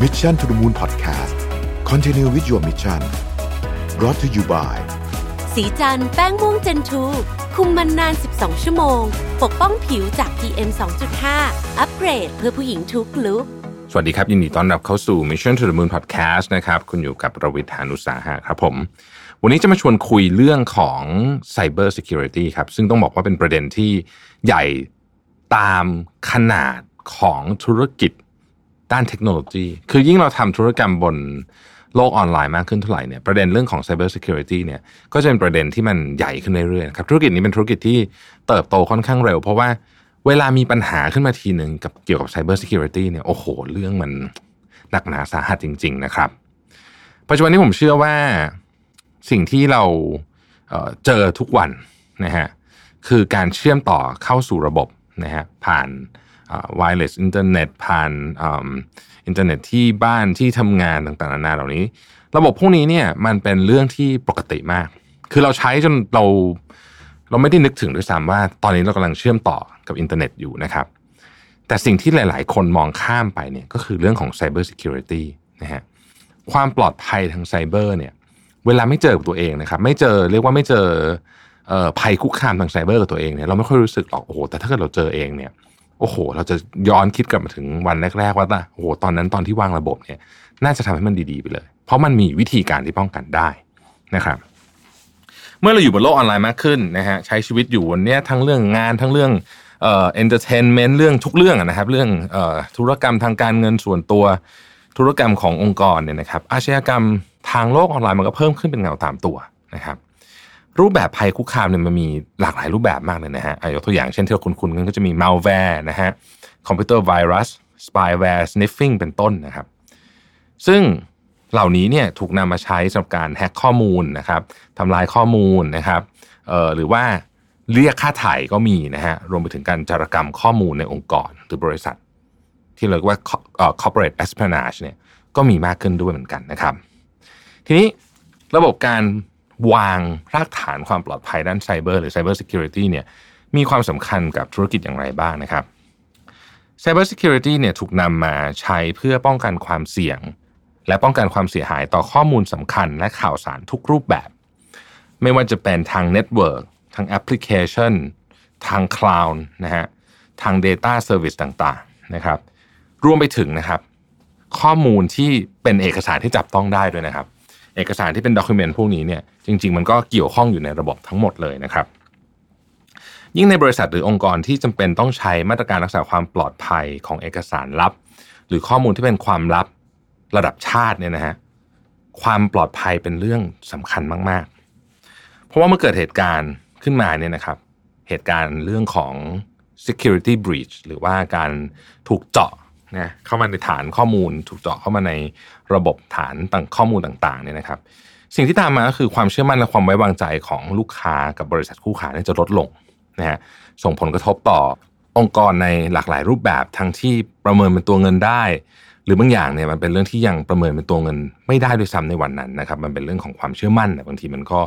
Mission to the Moon Podcast Continue with your mission brought to you by สีจันแป้งม่วงเจนทูคุมมันนาน 12 ชั่วโมง ปกป้องผิวจาก PM 2.5 อัปเกรดเพื่อผู้หญิงทุกลุกสวัสดีครับ ยินดีต้อนรับเข้าสู่ Mission to the Moon Podcast นะครับ คุณอยู่กับรวิทยานุสาหะครับผม วันนี้จะมาชวนคุยเรื่องของ Cyber Security ครับ ซึ่งต้องบอกว่าเป็นประเด็นที่ใหญ่ตามขนาดของธุรกิจ ด้านเทคโนโลยี คือยิ่งเราทำธุรกรรมบนโลกออนไลน์มากขึ้นเท่าไหร่เนี่ยประเด็นเรื่องของ Cyber Security เนี่ยก็จะเป็นประเด็นที่มันใหญ่ขึ้นเรื่อยๆครับธุรกิจนี้เป็นธุรกิจที่เติบโตค่อนข้างเร็ว เพราะว่าเวลามีปัญหาขึ้นมาทีหนึ่งกับเกี่ยวกับ Cyber Security เนี่ยโอ้โห เรื่องมันหนักหนาสาหัสจริง ๆ นะครับปัจจุบันนี้ผมเชื่อว่าสิ่งที่เราเเจอทุกวันนะฮะคือการเชื่อมต่อเข้าสู่ระบบนะฮะผ่าน wireless อินเทอร์เน็ตผ่านอินเทอร์เน็ตที่บ้านที่ทำงานต่างๆนานาเหล่านี้ ระบบพวกนี้เนี่ยมันเป็นเรื่องที่ปกติมาก คือเราใช้จนเราเราไม่ได้นึกถึงด้วยซ้ำว่า ตอนนี้เรากำลังเชื่อมต่อกับอินเทอร์เน็ตอยู่นะครับ แต่สิ่งที่หลาย ๆ คนมองข้ามไปเนี่ยก็คือเรื่องของ Cyber Security นะฮะความปลอดภัยทางไซเบอร์เนี่ยเวลาไม่เจอกับตัวเองนะครับ ไม่เจอเรียกว่าไม่เจอภัยคุกคามทางไซเบอร์กับตัวเองเนี่ยเราไม่ค่อยรู้สึกหรอกโอ้โหแต่ถ้าเกิดเราเจอเองเนี่ย โอ้โห เราจะย้อนคิดกลับมาถึงวันแรกๆว่าโอ้โหตอนนั้นตอนที่วางระบบเนี่ย น่าจะทำให้มันดีๆไปเลย เพราะมันมีวิธีการที่ป้องกันได้นะครับ เมื่อเราอยู่บนโลกออนไลน์มากขึ้นนะฮะใช้ชีวิตอยู่วันนี้ทั้งเรื่องงานทั้งเรื่องเอ่อเอนเตอร์เทนเมนต์เรื่องทุกเรื่องนะครับ เรื่องเอ่อธุรกรรมทางการเงินส่วนตัวธุรกรรมขององค์กรเนี่ยนะครับอาชญากรรมทางโลกออนไลน์มันก็เพิ่มขึ้นเป็นเงาตามตัวนะครับ รูปแบบภัยคุกคามเนี่ยมันมีหลากหลายรูปแบบมากเลยนะฮะยกตัวอย่างเช่นที่เราคุ้นๆกันก็จะมี malware นะฮะคอมพิวเตอร์ไวรัส spyware sniffing เป็นต้นนะครับ ซึ่งเหล่านี้เนี่ยถูกนำมาใช้สำหรับการแฮ็กข้อมูลนะครับทำลายข้อมูลนะครับหรือว่าเรียกค่าถ่ายก็มีนะฮะรวมไปถึงการจารกรรมข้อมูลในองค์กรหรือบริษัท ที่เรียกว่า corporate espionage เนี่ยก็มีมากขึ้นด้วยเหมือนกันนะครับ ทีนี้ระบบการ วางรากฐานความปลอดภัยด้านไซเบอร์หรือ Cyber Security เนี่ยมีความสำคัญกับธุรกิจอย่างไรบ้างนะครับ Cyber Security เนี่ยถูกนำมาใช้เพื่อป้องกันความเสี่ยง และป้องกันความเสียหายต่อข้อมูลสำคัญและข่าวสารทุกรูปแบบ ไม่ว่าจะเป็นทางเน็ตเวิร์กทางแอปพลิเคชัน ทางคลาวด์นะฮะทาง Data Service ต่างๆนะครับ รวมไปถึงนะครับ ข้อมูลที่เป็นเอกสารที่จับต้องได้ด้วยนะครับ เอกสารที่เป็นด็อกิเมนต์พวกนี้เนี่ยจริง ๆ มันก็เกี่ยวข้องอยู่ในระบบทั้งหมดเลยนะครับ ยิ่งในบริษัทหรือองค์กรที่จำเป็นต้องใช้มาตรการรักษาความปลอดภัยของเอกสารลับ หรือข้อมูลที่เป็นความลับระดับชาติเนี่ยนะฮะความปลอดภัยเป็นเรื่องสำคัญมากๆ เพราะว่าเมื่อเกิดเหตุการณ์ขึ้นมาเนี่ยนะครับ เหตุการณ์เรื่องของ security breach หรือว่าการถูกเจาะ นะเข้ามาในฐานข้อมูลถูกเจาะเข้ามาในระบบฐานต่างข้อมูลต่างๆเนี่ยนะครับ สิ่งที่ตามมาก็คือความเชื่อมั่นและความไว้วางใจของลูกค้ากับบริษัทคู่ค้าเนี่ยจะลดลงนะฮะส่งผลกระทบต่อองค์กรในหลากหลายรูปแบบทั้งที่ประเมินเป็นตัวเงินได้ หรือบางอย่างเนี่ยมันเป็นเรื่องที่ยังประเมินเป็นตัวเงิน ไม่ได้ด้วยซ้ำในวันนั้นนะครับ มันเป็นเรื่องของความเชื่อมั่นบางทีมันก็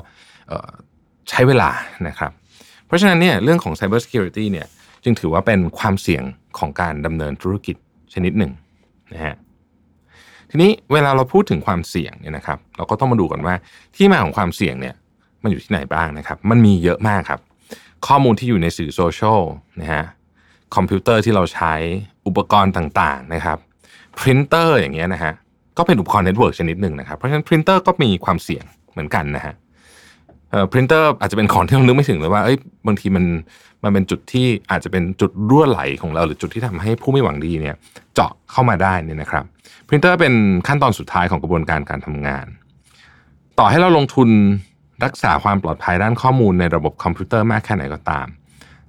ใช้เวลานะครับ เพราะฉะนั้นเนี่ยเรื่องของ Cyber Security เนี่ยจึงถือว่าเป็นความเสี่ยงของการดำเนินธุรกิจ ชนิดหนึ่งนะฮะทีนี้เวลาเราพูดถึงความเสี่ยงเนี่ยนะครับ เราก็ต้องมาดูกันว่าที่มาของความเสี่ยงเนี่ยมันอยู่ที่ไหนบ้างนะครับ มันมีเยอะมากครับ ข้อมูลที่อยู่ในสื่อโซเชียลนะฮะคอมพิวเตอร์ที่เราใช้อุปกรณ์ต่างๆนะครับพรินเตอร์อย่างเงี้ยนะฮะก็เป็นอุปกรณ์เน็ตเวิร์กชนิดหนึ่งนะครับ เพราะฉะนั้นพรินเตอร์ก็มีความเสี่ยงเหมือนกันนะฮะ เอ่อพรินเตอร์อาจจะเป็นของที่เรานึกไม่ถึงเลยว่าเอ้ยบางทีมันมันเป็นจุดที่อาจจะเป็นจุดรั่วไหลของเรา หรือจุดที่ทำให้ผู้ไม่หวังดีเนี่ยเจาะเข้ามาได้เนี่ยนะครับพรินเตอร์เป็นขั้นตอนสุดท้ายของกระบวนการการทำงาน ต่อให้เราลงทุนรักษาความปลอดภัยด้านข้อมูลในระบบคอมพิวเตอร์มากแค่ไหนก็ตาม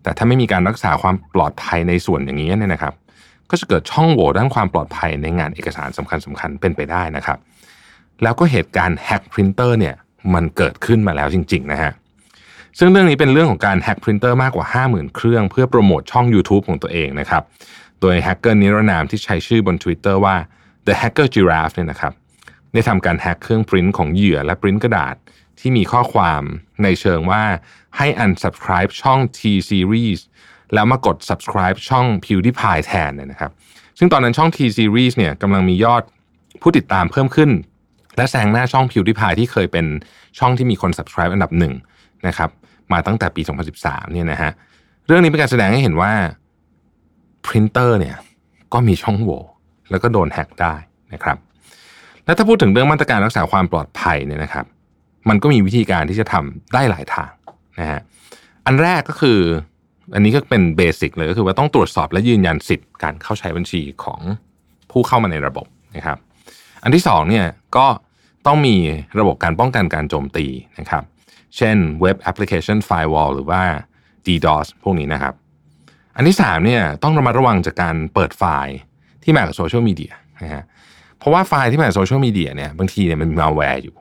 แต่ถ้าไม่มีการรักษาความปลอดภัยในส่วนอย่างนี้เนี่ยนะครับ ก็จะเกิดช่องโหว่ด้านความปลอดภัยในงานเอกสารสำคัญสำคัญเป็นไปได้นะครับ แล้วก็เหตุการณ์แฮกพรินเตอร์เนี่ย มันเกิดขึ้นมาแล้วจริง ๆ นะฮะซึ่งเรื่องนี้เป็นเรื่องของการแฮกพรินเตอร์มากกว่า 50,000 เครื่อง เพื่อโปรโมทช่อง YouTube ของตัวเองนะครับ โดยแฮกเกอร์นิรนามที่ใช้ชื่อบน Twitter ว่า The Hacker Giraffe เนี่ยนะครับได้ทำการแฮกเครื่องปริ้นของเหยื่อและปริ้นกระดาษ ที่มีข้อความในเชิงว่าให้ unsubscribe ช่อง T series แล้วมากด subscribe ช่อง PewDiePie แทนเนี่ยนะครับ ซึ่งตอนนั้นช่อง T series เนี่ยกำลังมียอดผู้ติดตามเพิ่มขึ้น และแซงหน้าช่องพิวดิพายที่เคยเป็นช่องที่มีคน subscribe อันดับหนึ่งนะครับมาตั้งแต่ปี 2013เนี่ยนะฮะเรื่องนี้เป็นการแสดงให้เห็นว่าพรินเตอร์เนี่ยก็มีช่องโหว่แล้วก็โดนแฮกได้นะครับและถ้าพูดถึงเรื่องมาตรการรักษาความปลอดภัยเนี่ยนะครับ มันก็มีวิธีการที่จะทำได้หลายทางนะฮะอันแรกก็คือ อันนี้ก็เป็นเบสิกเลยก็คือว่าต้องตรวจสอบและยืนยันสิทธิ์การเข้าใช้บัญชีของผู้เข้ามาในระบบนะครับ อันที่สองเนี่ยก็ ต้องมีระบบการป้องกันการโจมตีนะครับ เช่น Web Application Firewall หรือว่า DDoS พวกนี้นะครับ อันที่สามเนี่ยต้องระมัดระวังจากการเปิดไฟล์ที่มากับโซเชียลมีเดียนะฮะเพราะว่าไฟล์ที่มาจากโซเชียลมีเดียเนี่ยบางทีเนี่ยมันมีมัลแวร์อยู่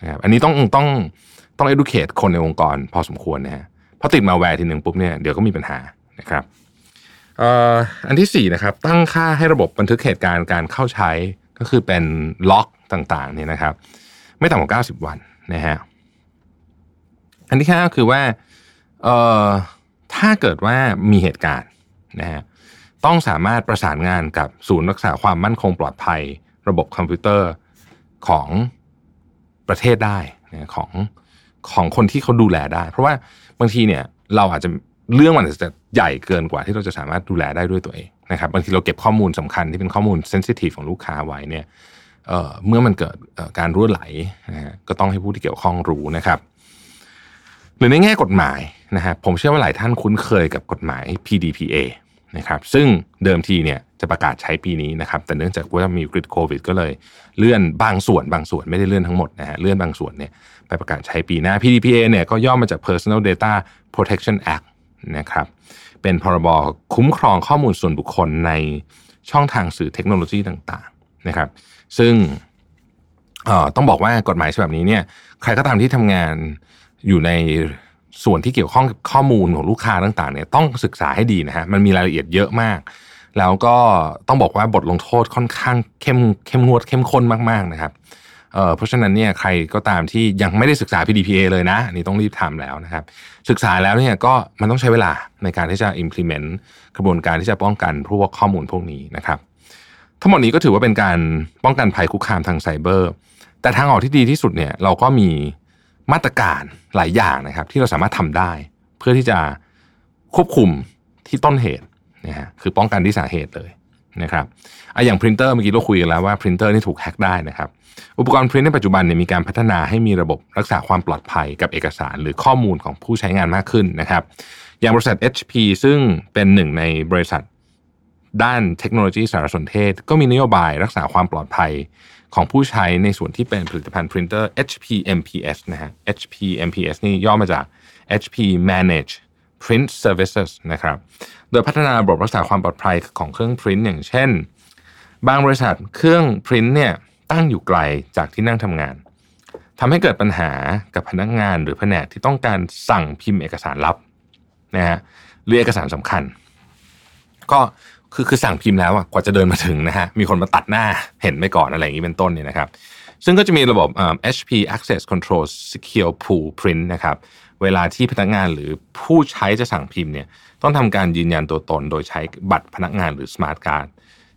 นะครับอันนี้ต้องต้องต้อง educate คนในองค์กรพอสมควรนะฮะพอติดมัลแวร์ทีหนึ่งปุ๊บเนี่ยเดี๋ยวก็มีปัญหานะครับอันที่สี่นะครับตั้งค่าให้ระบบบันทึกเหตุการณ์การเข้าใช้ก็คือเป็น log ต่างๆเนี่ยนะครับ ไม่ต่ำกว่า90 วันนะฮะอันที่ห้าก็คือว่าเอ่อถ้าเกิดว่ามีเหตุการณ์นะฮะต้องสามารถประสานงานกับศูนย์รักษาความมั่นคงปลอดภัย ระบบคอมพิวเตอร์ของประเทศได้นะของของคนที่เขาดูแลได้ เพราะว่าบางทีเนี่ยเราอาจจะเรื่องมันอาจจะใหญ่เกินกว่าที่เราจะสามารถดูแลได้ด้วยตัวเองนะครับบางทีเราเก็บข้อมูลสำคัญที่เป็นข้อมูลเซนซิทีฟของลูกค้าไว้เนี่ย เมื่อมันเกิดการรั่วไหลนะฮะก็ต้องให้ผู้ที่เกี่ยวข้องรู้นะครับ หรือในแง่กฎหมายนะฮะผมเชื่อว่าหลายท่านคุ้นเคยกับกฎหมาย PDPA นะครับซึ่งเดิมทีเนี่ยจะประกาศใช้ปีนี้นะครับ แต่เนื่องจากว่ามีวิกฤตโควิด ก็เลยเลื่อนบางส่วนบางส่วนไม่ได้เลื่อนทั้งหมดนะฮะเลื่อนบางส่วนเนี่ยไปประกาศใช้ปีหน้า PDPA เนี่ยก็ย่อมาจาก Personal Data Protection Act นะครับเป็นพรบคุ้มครองข้อมูลส่วนบุคคลในช่องทางสื่อเทคโนโลยีต่างๆนะครับ ซึ่งต้องบอกว่ากฎหมายฉบับนี้เนี่ยใครก็ตามที่ทำงานอยู่ในส่วนที่เกี่ยวข้องกับข้อมูลของลูกค้าต่างๆเนี่ยต้องศึกษาให้ดีนะฮะมันมีรายละเอียดเยอะมาก แล้วก็ต้องบอกว่าบทลงโทษค่อนข้างเข้มเข้มงวดเข้มข้นมากๆนะครับเเพราะฉะนั้นเนี่ยใครก็ตามที่ยังไม่ได้ศึกษา PDPA เลยนะอันนี้ต้องรีบทำแล้วนะครับ ศึกษาแล้วเนี่ยก็มันต้องใช้เวลาในการที่จะ implement กระบวนการที่จะป้องกันพวกข้อมูลพวกนี้นะครับ ทั้งหมดนี้ก็ถือว่าเป็นการป้องกันภัยคุกคามทางไซเบอร์ แต่ทางออกที่ดีที่สุดเนี่ยเราก็มีมาตรการหลายอย่างนะครับ ที่เราสามารถทำได้ เพื่อที่จะควบคุมที่ต้นเหตุนะฮะคือป้องกันที่สาเหตุเลยนะครับอะอย่างพรินเตอร์เมื่อกี้เราคุยกันแล้วว่าพรินเตอร์นี่ถูกแฮ็กได้นะครับ อุปกรณ์พรินในปัจจุบันเนี่ยมีการพัฒนาให้มีระบบรักษาความปลอดภัยกับเอกสาร หรือข้อมูลของผู้ใช้งานมากขึ้นนะครับ อย่างบริษัท HP ซึ่งเป็นหนึ่งในบริษัท ด้านเทคโนโลยีสารสนเทศ ก็มีนโยบายรักษาความปลอดภัยของผู้ใช้ในส่วนที่เป็นผลิตภัณฑ์พรินเตอร์ HP MPS นะฮะ HP MPS นี่ย่อมาจาก HP Managed Print Services นะครับ โดยพัฒนาระบบรักษาความปลอดภัยของเครื่องพรินต์อย่างเช่น บางบริษัทเครื่องพรินต์เนี่ยตั้งอยู่ไกลจากที่นั่งทำงานทำให้เกิดปัญหากับพนักงานหรือแผนกที่ต้องการสั่งพิมพ์เอกสารลับนะฮะหรือเอกสารสำคัญ ก็ คือคือสั่งพิมพ์แล้วอะกว่าจะเดินมาถึงนะฮะมีคนมาตัดหน้าเห็นไปก่อนอะไรอย่างนี้เป็นต้นเนี่ยนะครับ ซึ่งก็จะมีระบบ HP Access Control Secure Pool Print นะครับเวลาที่พนักงานหรือผู้ใช้จะสั่งพิมพ์เนี่ยต้องทำการยืนยันตัวตน โดยใช้บัตรพนักงานหรือ Smart Card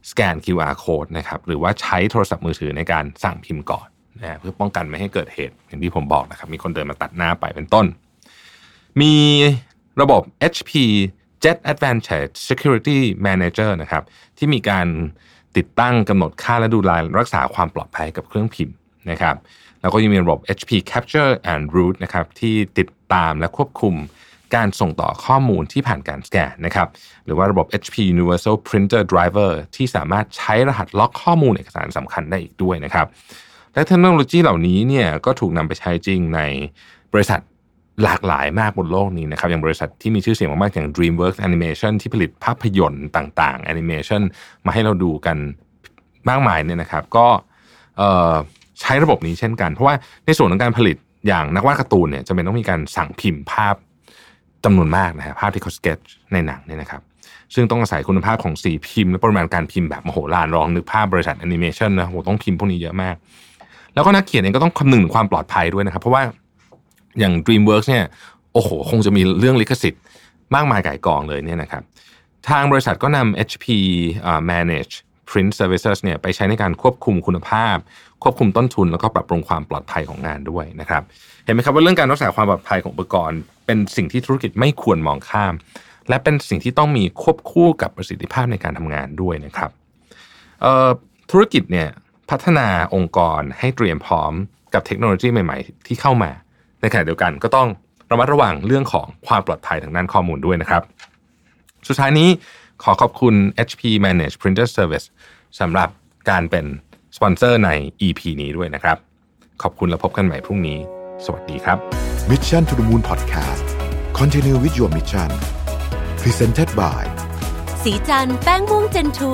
สแกน QR Code นะครับหรือว่าใช้โทรศัพท์มือถือในการสั่งพิมพ์ก่อนนะเพื่อป้องกันไม่ให้เกิดเหตุอย่างที่ผมบอกนะครับมีคนเดินมาตัดหน้าไปเป็นต้น มีระบบ HP Jet Advantage Security Manager นะครับที่มีการติดตั้งกำหนดค่าและดูแลรักษาความปลอดภัยกับเครื่องพิมพ์นะครับแล้วก็ยังมีระบบ HP Capture and Route นะครับที่ติดตามและควบคุมการส่งต่อข้อมูลที่ผ่านการสแกนนะครับหรือว่าระบบ HP Universal Printer Driver ที่สามารถใช้รหัสล็อกข้อมูลเอกสารสำคัญได้อีกด้วยนะครับและเทคโนโลยีเหล่านี้เนี่ยก็ถูกนำไปใช้จริงในบริษัท หลากหลายมากบนโลกนี้นะครับ อย่างบริษัทที่มีชื่อเสียงมากๆอย่าง DreamWorks Animation ที่ผลิตภาพยนตร์ต่างๆ Animation มาให้เราดูกันมากมายเนี่ยนะครับ ก็ใช้ระบบนี้เช่นกัน เพราะว่าในส่วนของการผลิตอย่างนักวาดการ์ตูนเนี่ยจำเป็นต้องมีการสั่งพิมพ์ภาพจำนวนมากนะฮะภาพที่เขาสเก็ตช์ในหนังเนี่ยนะครับ ซึ่งต้องอาศัยคุณภาพของสีพิมพ์และปริมาณการพิมพ์แบบมโหฬารลองนึกภาพบริษัทแอนิเมชันนะโหต้องพิมพ์พวกนี้เยอะมาก แล้วก็นักเขียนเองก็ต้องคำนึงถึงความปลอดภัยด้วยนะครับ เพราะว่า อย่าง DreamWorks เนี่ยโอ้โห คงจะมีเรื่องลิขสิทธิ์มากมายก่ายกองเลยเนี่ยนะครับทางบริษัทก็นำ HP uh, Manage Print Services เนี่ยไปใช้ในการควบคุมคุณภาพ ควบคุมต้นทุน แล้วก็ปรับปรุงความปลอดภัยของงานด้วยนะครับ เห็นไหมครับว่าเรื่องการรักษาความปลอดภัยของอุปกรณ์ เป็นสิ่งที่ธุรกิจไม่ควรมองข้าม และเป็นสิ่งที่ต้องมีควบคู่กับประสิทธิภาพในการทำงานด้วยนะครับธุรกิจเนี่ยพัฒนาองค์กรให้เตรียมพร้อมกับเทคโนโลยีใหม่ ๆ ที่เข้ามา ในขณะเดียวกันก็ต้องระมัดระวังเรื่องของความปลอดภัยทางด้านข้อมูลด้วยนะครับ สุดท้ายนี้ขอขอบคุณ HP Managed Printer Service สำหรับการเป็นสปอนเซอร์ใน EP นี้ด้วยนะครับ ขอบคุณและพบกันใหม่พรุ่งนี้ สวัสดีครับ Mission to the Moon Podcast Continue with your mission Presented by สีจันแป้งม่วงเจนทู